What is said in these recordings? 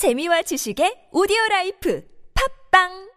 재미와 지식의 오디오 라이프. 팟빵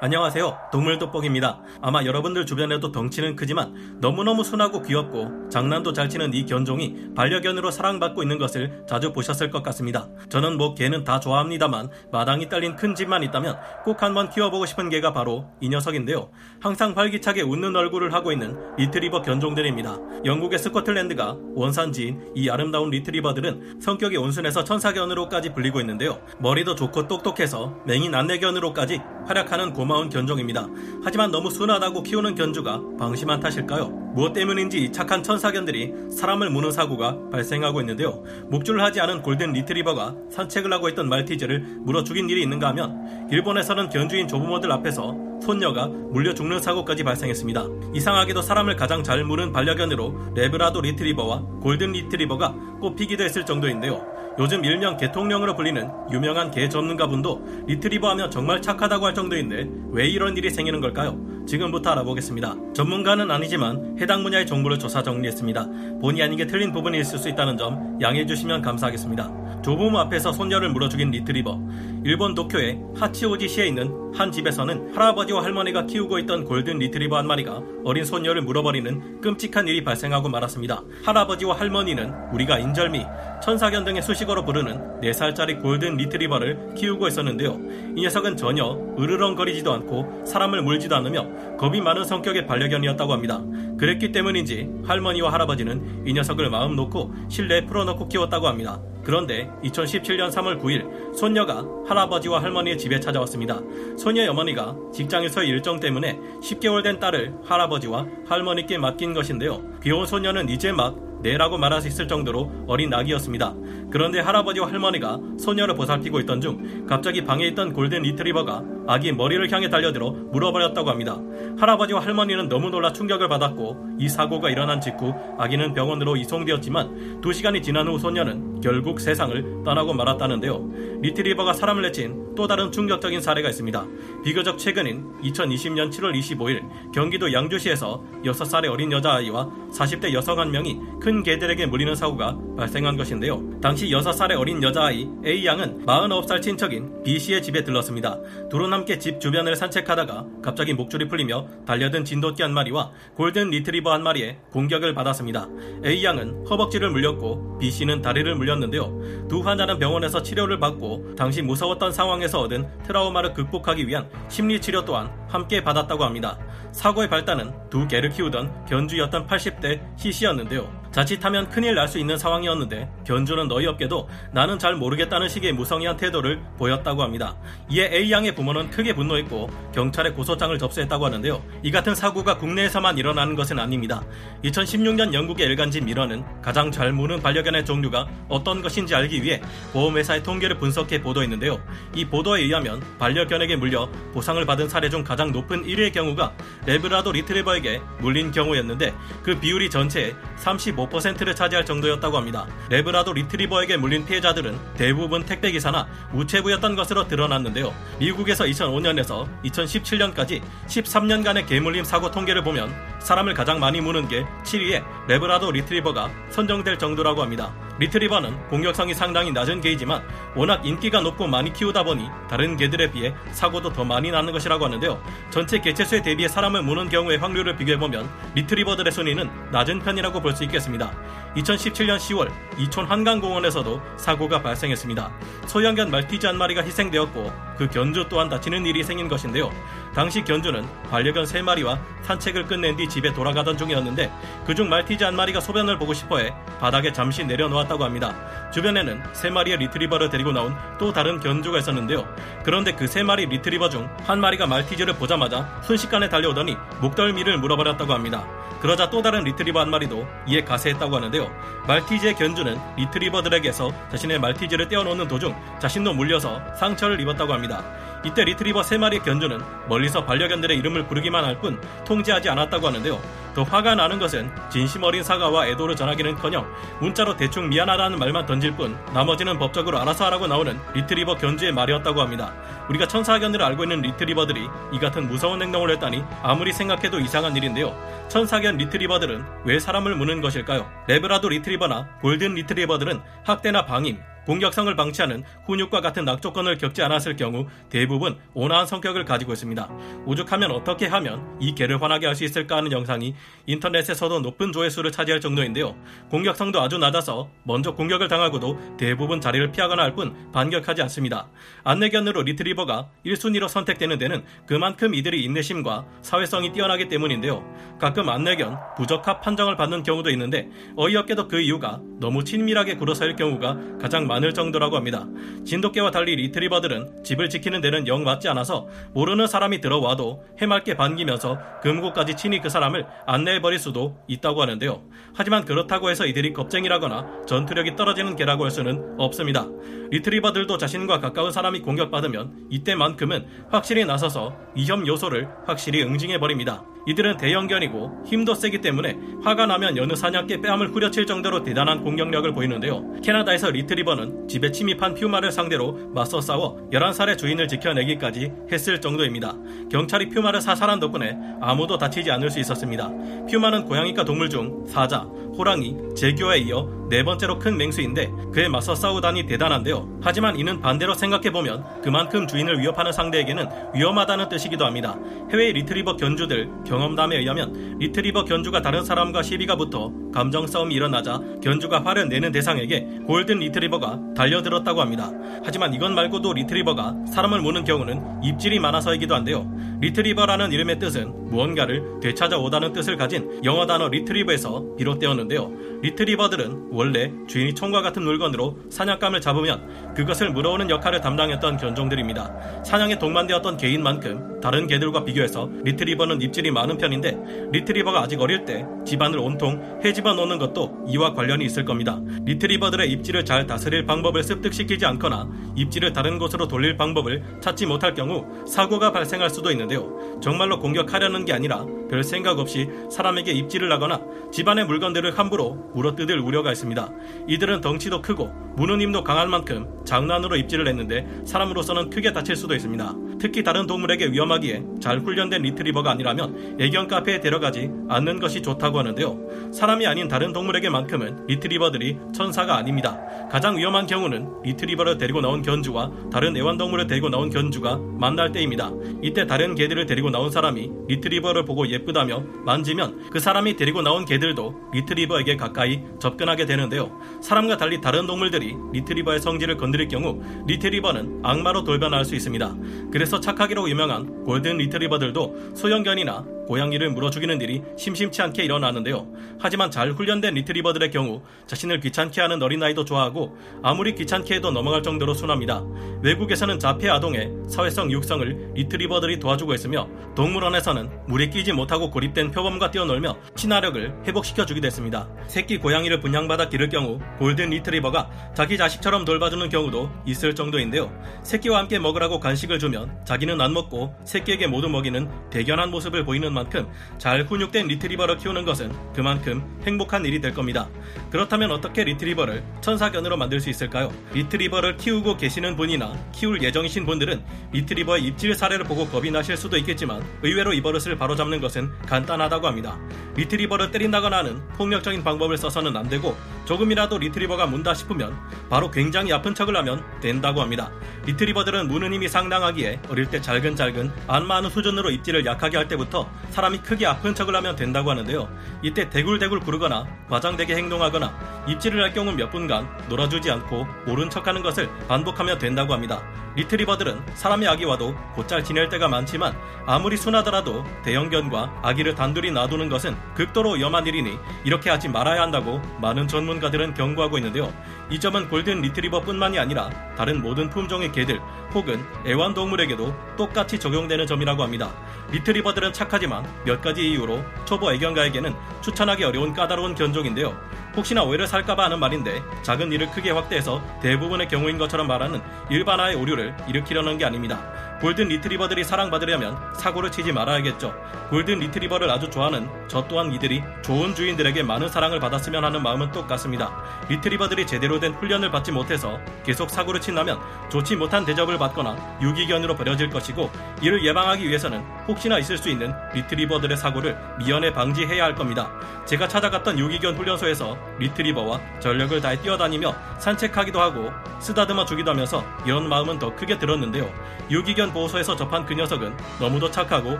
안녕하세요. 동물 돋보기입니다. 아마 여러분들 주변에도 덩치는 크지만 너무너무 순하고 귀엽고 장난도 잘 치는 이 견종이 반려견으로 사랑받고 있는 것을 자주 보셨을 것 같습니다. 저는 뭐 개는 다 좋아합니다만 마당이 딸린 큰 집만 있다면 꼭 한번 키워보고 싶은 개가 바로 이 녀석인데요. 항상 활기차게 웃는 얼굴을 하고 있는 리트리버 견종들입니다. 영국의 스코틀랜드가 원산지인 이 아름다운 리트리버들은 성격이 온순해서 천사견으로까지 불리고 있는데요. 머리도 좋고 똑똑해서 맹인 안내견으로까지 활약하는 고 고마운 견종입니다. 하지만 너무 순하다고 키우는 견주가 방심한 탓일까요? 무엇 때문인지 착한 천사견들이 사람을 무는 사고가 발생하고 있는데요. 목줄을 하지 않은 골든 리트리버가 산책을 하고 있던 말티즈를 물어 죽인 일이 있는가 하면 일본에서는 견주인 조부모들 앞에서 손녀가 물려 죽는 사고까지 발생했습니다. 이상하게도 사람을 가장 잘 무는 반려견으로 래브라도 리트리버와 골든 리트리버가 꼽히기도 했을 정도인데요. 요즘 일명 개통령으로 불리는 유명한 개 전문가 분도 리트리버 하면 정말 착하다고 할 정도인데 왜 이런 일이 생기는 걸까요? 지금부터 알아보겠습니다. 전문가는 아니지만 해당 분야의 정보를 조사 정리했습니다. 본의 아니게 틀린 부분이 있을 수 있다는 점 양해해 주시면 감사하겠습니다. 조부모 앞에서 손녀를 물어 죽인 리트리버. 일본 도쿄의 하치오지시에 있는 한 집에서는 할아버지와 할머니가 키우고 있던 골든 리트리버 한 마리가 어린 손녀를 물어버리는 끔찍한 일이 발생하고 말았습니다. 할아버지와 할머니는 우리가 인절미, 천사견 등의 수식어로 부르는 4살짜리 골든 리트리버를 키우고 있었는데요. 이 녀석은 전혀 으르렁거리지도 않고 사람을 물지도 않으며 겁이 많은 성격의 반려견이었다고 합니다. 그랬기 때문인지 할머니와 할아버지는 이 녀석을 마음 놓고 실내에 풀어놓고 키웠다고 합니다. 그런데 2017년 3월 9일 손녀가 할아버지와 할머니의 집에 찾아왔습니다. 소녀의 어머니가 직장에서의 일정 때문에 10개월 된 딸을 할아버지와 할머니께 맡긴 것인데요. 귀여운 소녀는 이제 막 네라고 말할 수 있을 정도로 어린 아기였습니다. 그런데 할아버지와 할머니가 소녀를 보살피고 있던 중 갑자기 방에 있던 골든 리트리버가 아기 머리를 향해 달려들어 물어버렸다고 합니다. 할아버지와 할머니는 너무 놀라 충격을 받았고 이 사고가 일어난 직후 아기는 병원으로 이송되었지만 두 시간이 지난 후 소녀는 결국 세상을 떠나고 말았다는데요. 리트리버가 사람을 내친 또 다른 충격적인 사례가 있습니다. 비교적 최근인 2020년 7월 25일 경기도 양주시에서 6살의 어린 여자아이와 40대 여성 한 명이 큰 개들에게 물리는 사고가 발생한 것인데요. 당시 6살의 어린 여자아이 A양은 49살 친척인 B씨의 집에 들렀습니다. 둘은 함께 집 주변을 산책하다가 갑자기 목줄이 풀리며 달려든 진돗개 한 마리와 골든 리트리버 한 마리에 공격을 받았습니다. A양은 허벅지를 물렸고 B씨는 다리를 물렸는데요. 두 환자는 병원에서 치료를 받고 당시 무서웠던 상황에서 얻은 트라우마를 극복하기 위한 심리 치료 또한 함께 받았다고 합니다. 사고의 발단은 두 개를 키우던 견주였던 80대 C씨였는데요. 자칫하면 큰일 날 수 있는 상황이었는데 견주는 너희없게도 나는 잘 모르겠다는 식의 무성의한 태도를 보였다고 합니다. 이에 A양의 부모는 크게 분노했고 경찰에 고소장을 접수했다고 하는데요. 이 같은 사고가 국내에서만 일어나는 것은 아닙니다. 2016년 영국의 일간지 미러는 가장 잘 무는 반려견의 종류가 어떤 것인지 알기 위해 보험회사의 통계를 분석해 보도했는데요. 이 보도에 의하면 반려견에게 물려 보상을 받은 사례 중 가장 높은 1위의 경우가 레브라도 리트리버에게 물린 경우였는데 그 비율이 전체의 35%를 차지할 정도였다고 합니다. 레브라도 리트리버에게 물린 피해자들은 대부분 택배기사나 우체부였던 것으로 드러났는데요. 미국에서 2005년에서 2017년까지 13년간의 개물림 사고 통계를 보면 사람을 가장 많이 무는 게 7위에 래브라도 리트리버가 선정될 정도라고 합니다. 리트리버는 공격성이 상당히 낮은 개이지만 워낙 인기가 높고 많이 키우다 보니 다른 개들에 비해 사고도 더 많이 나는 것이라고 하는데요. 전체 개체수에 대비해 사람을 무는 경우의 확률을 비교해보면 리트리버들의 순위는 낮은 편이라고 볼 수 있겠습니다. 2017년 10월 이촌 한강공원에서도 사고가 발생했습니다. 소형견 말티즈 한 마리가 희생되었고 그 견주 또한 다치는 일이 생긴 것인데요. 당시 견주는 반려견 3마리와 산책을 끝낸 뒤 집에 돌아가던 중이었는데 그중 말티즈 한 마리가 소변을 보고 싶어해 바닥에 잠시 내려놓았다고 합니다. 주변에는 3마리의 리트리버를 데리고 나온 또 다른 견주가 있었는데요. 그런데 그 3마리 리트리버 중 한 마리가 말티즈를 보자마자 순식간에 달려오더니 목덜미를 물어버렸다고 합니다. 그러자 또 다른 리트리버 한 마리도 이에 가세했다고 하는데요. 말티즈의 견주는 리트리버들에게서 자신의 말티즈를 떼어놓는 도중 자신도 물려서 상처를 입었다고 합니다. 이때 리트리버 3마리의 견주는 멀리서 반려견들의 이름을 부르기만 할 뿐 통제하지 않았다고 하는데요. 더 화가 나는 것은 진심 어린 사과와 애도를 전하기는커녕 문자로 대충 미안하다는 말만 던질 뿐 나머지는 법적으로 알아서 하라고 나오는 리트리버 견주의 말이었다고 합니다. 우리가 천사견들로 알고 있는 리트리버들이 이 같은 무서운 행동을 했다니 아무리 생각해도 이상한 일인데요. 천사견 리트리버들은 왜 사람을 무는 것일까요? 래브라도 리트리버나 골든 리트리버들은 학대나 방임, 공격성을 방치하는 훈육과 같은 낙조건을 겪지 않았을 경우 대부분 온화한 성격을 가지고 있습니다. 오죽하면 어떻게 하면 이 개를 화나게 할 수 있을까 하는 영상이 인터넷에서도 높은 조회수를 차지할 정도인데요. 공격성도 아주 낮아서 먼저 공격을 당하고도 대부분 자리를 피하거나 할 뿐 반격하지 않습니다. 안내견으로 리트리버가 1순위로 선택되는 데는 그만큼 이들이 인내심과 사회성이 뛰어나기 때문인데요. 가끔 안내견 부적합 판정을 받는 경우도 있는데 어이없게도 그 이유가 너무 친밀하게 굴어서일 경우가 가장 많을 정도라고 합니다. 진돗개와 달리 리트리버들은 집을 지키는 데는 영 맞지 않아서 모르는 사람이 들어와도 해맑게 반기면서 금고까지 친히 그 사람을 안내해버릴 수도 있다고 하는데요. 하지만 그렇다고 해서 이들이 겁쟁이라거나 전투력이 떨어지는 개라고 할 수는 없습니다. 리트리버들도 자신과 가까운 사람이 공격받으면 이때만큼은 확실히 나서서 위험 요소를 확실히 응징해버립니다. 이들은 대형견이고 힘도 세기 때문에 화가 나면 여느 사냥개 뺨을 후려칠 정도로 대단한 공격력을 보이는데요. 캐나다에서 리트리버는 집에 침입한 퓨마를 상대로 맞서 싸워 11살의 주인을 지켜내기까지 했을 정도입니다. 경찰이 퓨마를 사살한 덕분에 아무도 다치지 않을 수 있었습니다. 퓨마는 고양이과 동물 중 사자, 호랑이, 제교에 이어 네 번째로 큰 맹수인데 그에 맞서 싸우다니 대단한데요. 하지만 이는 반대로 생각해보면 그만큼 주인을 위협하는 상대에게는 위험하다는 뜻이기도 합니다. 해외 리트리버 견주들 경험담에 의하면 리트리버 견주가 다른 사람과 시비가 붙어 감정 싸움이 일어나자 견주가 화를 내는 대상에게 골든 리트리버가 달려들었다고 합니다. 하지만 이건 말고도 리트리버가 사람을 무는 경우는 입질이 많아서이기도 한데요. 리트리버라는 이름의 뜻은 무언가를 되찾아오다는 뜻을 가진 영어 단어 retrieve에서 비롯되었는데요. 리트리버들은 원래 주인이 총과 같은 물건으로 사냥감을 잡으면 그것을 물어오는 역할을 담당했던 견종들입니다. 사냥에 동반되었던 개인만큼 다른 개들과 비교해서 리트리버는 입질이 많은 편인데 리트리버가 아직 어릴 때 집안을 온통 헤집어 놓는 것도 이와 관련이 있을 겁니다. 리트리버들의 입질을 잘 다스릴 방법을 습득시키지 않거나 입질을 다른 곳으로 돌릴 방법을 찾지 못할 경우 사고가 발생할 수도 있는 데요. 정말로 공격하려는 게 아니라 별 생각 없이 사람에게 입질을 하거나 집안의 물건들을 함부로 물어뜯을 우려가 있습니다. 이들은 덩치도 크고 무는 힘도 강할 만큼 장난으로 입질을 했는데 사람으로서는 크게 다칠 수도 있습니다. 특히 다른 동물에게 위험하기에 잘 훈련된 리트리버가 아니라면 애견 카페에 데려가지 않는 것이 좋다고 하는데요. 사람이 아닌 다른 동물에게만큼은 리트리버들이 천사가 아닙니다. 가장 위험한 경우는 리트리버를 데리고 나온 견주와 다른 애완동물을 데리고 나온 견주가 만날 때입니다. 이때 다른 개들을 데리고 나온 사람이 리트리버를 보고 예쁘다며 만지면 그 사람이 데리고 나온 개들도 리트리버에게 가까이 접근하게 되는데요. 사람과 달리 다른 동물들이 리트리버의 성질을 건드릴 경우 리트리버는 악마로 돌변할 수 있습니다. 그래서 착하기로 유명한 골든 리트리버들도 소형견이나 고양이를 물어 죽이는 일이 심심치 않게 일어나는데요. 하지만 잘 훈련된 리트리버들의 경우 자신을 귀찮게 하는 어린아이도 좋아하고 아무리 귀찮게 해도 넘어갈 정도로 순합니다. 외국에서는 자폐 아동의 사회성 육성을 리트리버들이 도와주고 있으며 동물원에서는 물에 끼지 못하고 고립된 표범과 뛰어놀며 친화력을 회복시켜 주기도 했습니다. 새끼 고양이를 분양받아 기를 경우 골든 리트리버가 자기 자식처럼 돌봐주는 경우도 있을 정도인데요. 새끼와 함께 먹으라고 간식을 주면 자기는 안 먹고 새끼에게 모두 먹이는 대견한 모습을 보이는 만큼 잘 훈육된 리트리버를 키우는 것은 그만큼 행복한 일이 될 겁니다. 그렇다면 어떻게 리트리버를 천사견으로 만들 수 있을까요? 리트리버를 키우고 계시는 분이나 키울 예정이신 분들은 리트리버의 입질 사례를 보고 겁이 나실 수도 있겠지만 의외로 이 버릇을 바로잡는 것은 간단하다고 합니다. 리트리버를 때린다거나 하는 폭력적인 방법을 써서는 안 되고 조금이라도 리트리버가 문다 싶으면 바로 굉장히 아픈 척을 하면 된다고 합니다. 리트리버들은 무는 힘이 상당하기에 어릴 때 잘근잘근 안마하는 수준으로 입질을 약하게 할 때부터 사람이 크게 아픈 척을 하면 된다고 하는데요. 이때 대굴대굴 구르거나 과장되게 행동하거나 입질을 할 경우 몇 분간 놀아주지 않고 모른 척하는 것을 반복하면 된다고 합니다. 리트리버들은 사람의 아기와도 곧잘 지낼 때가 많지만 아무리 순하더라도 대형견과 아기를 단둘이 놔두는 것은 극도로 위험한 일이니 이렇게 하지 말아야 한다고 많은 전문 가들은 경고하고 있는데요. 이 점은 골든 리트리버뿐만이 아니라 다른 모든 품종의 개들 혹은 애완동물에게도 똑같이 적용되는 점이라고 합니다. 리트리버들은 착하지만 몇 가지 이유로 초보 애견가에게는 추천하기 어려운 까다로운 견종인데요. 혹시나 오해를 살까봐 하는 말인데 작은 일을 크게 확대해서 대부분의 경우인 것처럼 말하는 일반화의 오류를 일으키려는 게 아닙니다. 골든 리트리버들이 사랑받으려면 사고를 치지 말아야겠죠. 골든 리트리버를 아주 좋아하는 저 또한 이들이 좋은 주인들에게 많은 사랑을 받았으면 하는 마음은 똑같습니다. 리트리버들이 제대로 된 훈련을 받지 못해서 계속 사고를 친다면 좋지 못한 대접을 받거나 유기견으로 버려질 것이고 이를 예방하기 위해서는 혹시나 있을 수 있는 리트리버들의 사고를 미연에 방지해야 할 겁니다. 제가 찾아갔던 유기견 훈련소에서 리트리버와 전력을 다해 뛰어다니며 산책하기도 하고 쓰다듬어 주기도 하면서 이런 마음은 더 크게 들었는데요. 유기견 보호소에서 접한 그 녀석은 너무도 착하고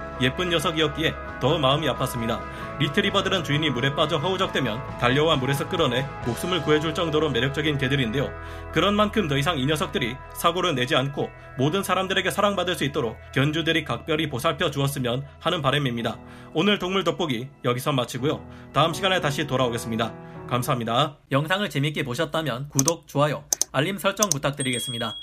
예쁜 녀석이었기에 더 마음이 아팠습니다. 리트리버들은 주인이 물에 빠져 허우적대면 달려와 물에서 끌어내 목숨을 구해줄 정도로 매력적인 개들인데요. 그런 만큼 더 이상 이 녀석들이 사고를 내지 않고 모든 사람들에게 사랑받을 수 있도록 견주들이 각별히 보살펴 주었으면 하는 바람입니다. 오늘 동물 돋보기 여기서 마치고요. 다음 시간에 다시 돌아오겠습니다. 감사합니다. 영상을 재밌게 보셨다면 구독, 좋아요, 알림 설정 부탁드리겠습니다.